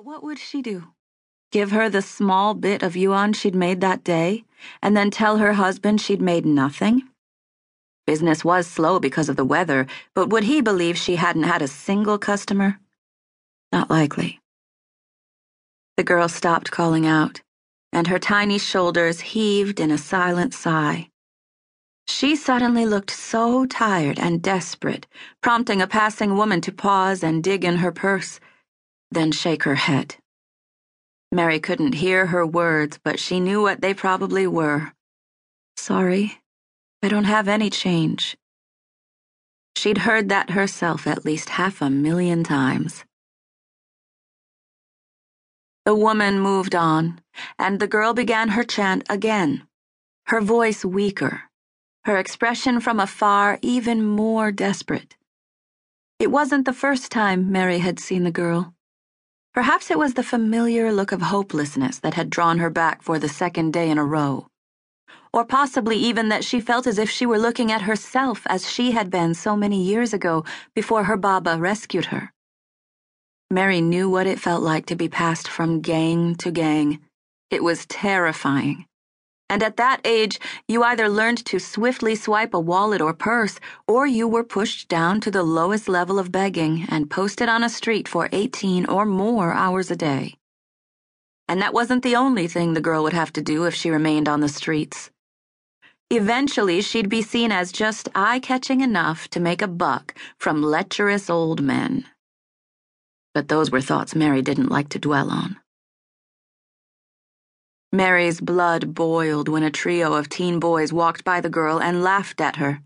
But what would she do? Give her the small bit of yuan she'd made that day, and then tell her husband she'd made nothing? Business was slow because of the weather, but would he believe she hadn't had a single customer? Not likely. The girl stopped calling out, and her tiny shoulders heaved in a silent sigh. She suddenly looked so tired and desperate, prompting a passing woman to pause and dig in her purse, then shake her head. Mari couldn't hear her words, but she knew what they probably were. Sorry, I don't have any change. She'd heard that herself at least half a million times. The woman moved on, and the girl began her chant again, her voice weaker, her expression from afar even more desperate. It wasn't the first time Mari had seen the girl. Perhaps it was the familiar look of hopelessness that had drawn her back for the second day in a row or possibly even that she felt as if she were looking at herself as she had been so many years ago before her Baba rescued her. Mari knew what it felt like to be passed from gang to gang. It was terrifying. And at that age, you either learned to swiftly swipe a wallet or purse, or you were pushed down to the lowest level of begging and posted on a street for 18 or more hours a day. And that wasn't the only thing the girl would have to do if she remained on the streets. Eventually, she'd be seen as just eye catching enough to make a buck from lecherous old men. But those were thoughts Mari didn't like to dwell on. Mari's blood boiled when a trio of teen boys walked by the girl and laughed at her.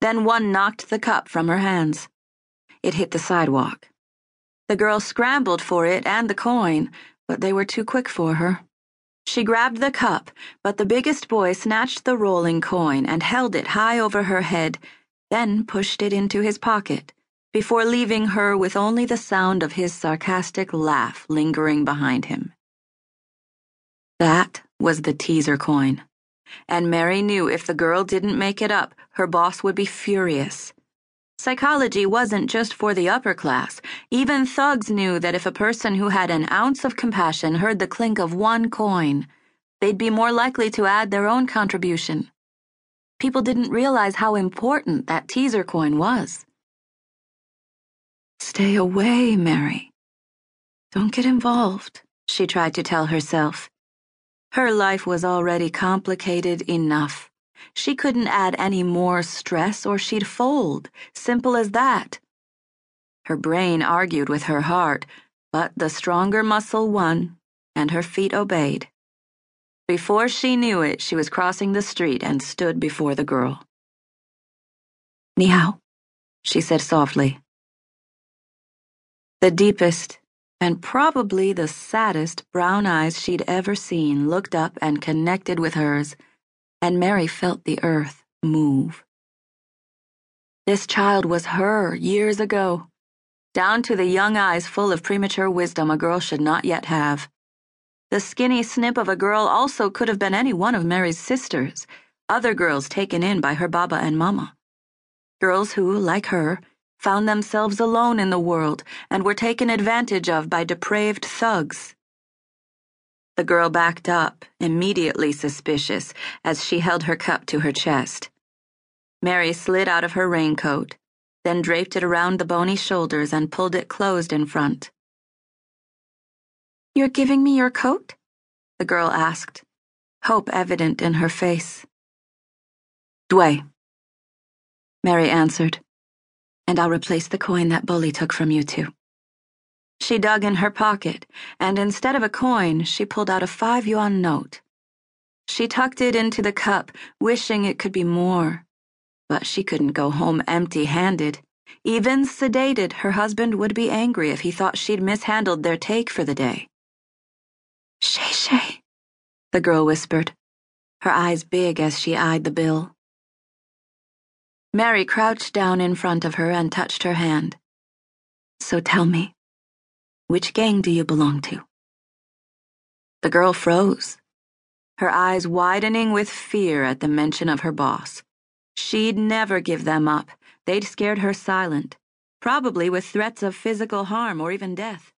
Then one knocked the cup from her hands. It hit the sidewalk. The girl scrambled for it and the coin, but they were too quick for her. She grabbed the cup, but the biggest boy snatched the rolling coin and held it high over her head, then pushed it into his pocket, before leaving her with only the sound of his sarcastic laugh lingering behind him. That was the teaser coin, and Mari knew if the girl didn't make it up, her boss would be furious. Psychology wasn't just for the upper class. Even thugs knew that if a person who had an ounce of compassion heard the clink of one coin, they'd be more likely to add their own contribution. People didn't realize how important that teaser coin was. Stay away, Mari. Don't get involved, she tried to tell herself. Her life was already complicated enough. She couldn't add any more stress or she'd fold. Simple as that. Her brain argued with her heart, but the stronger muscle won, and her feet obeyed. Before she knew it, she was crossing the street and stood before the girl. Ni hao, she said softly. The deepest, and probably the saddest brown eyes she'd ever seen looked up and connected with hers and Mari felt the earth move. This child was her years ago, down to the young eyes full of premature wisdom a girl should not yet have. The skinny snip of a girl also could have been any one of Mari's sisters, other girls taken in by her Baba and Mama. Girls who, like her, found themselves alone in the world and were taken advantage of by depraved thugs. The girl backed up, immediately suspicious, as she held her cup to her chest. Mari slid out of her raincoat, then draped it around the bony shoulders and pulled it closed in front. You're giving me your coat? The girl asked, hope evident in her face. Dui, Mari answered, and I'll replace the coin that bully took from you too. She dug in her pocket, and instead of a coin, she pulled out a five yuan note. She tucked it into the cup, wishing it could be more. But she couldn't go home empty handed. Even sedated, her husband would be angry if he thought she'd mishandled their take for the day. Xie xie, the girl whispered, her eyes big as she eyed the bill. Mari crouched down in front of her and touched her hand. So tell me, which gang do you belong to? The girl froze, her eyes widening with fear at the mention of her boss. She'd never give them up. They'd scared her silent, probably with threats of physical harm or even death.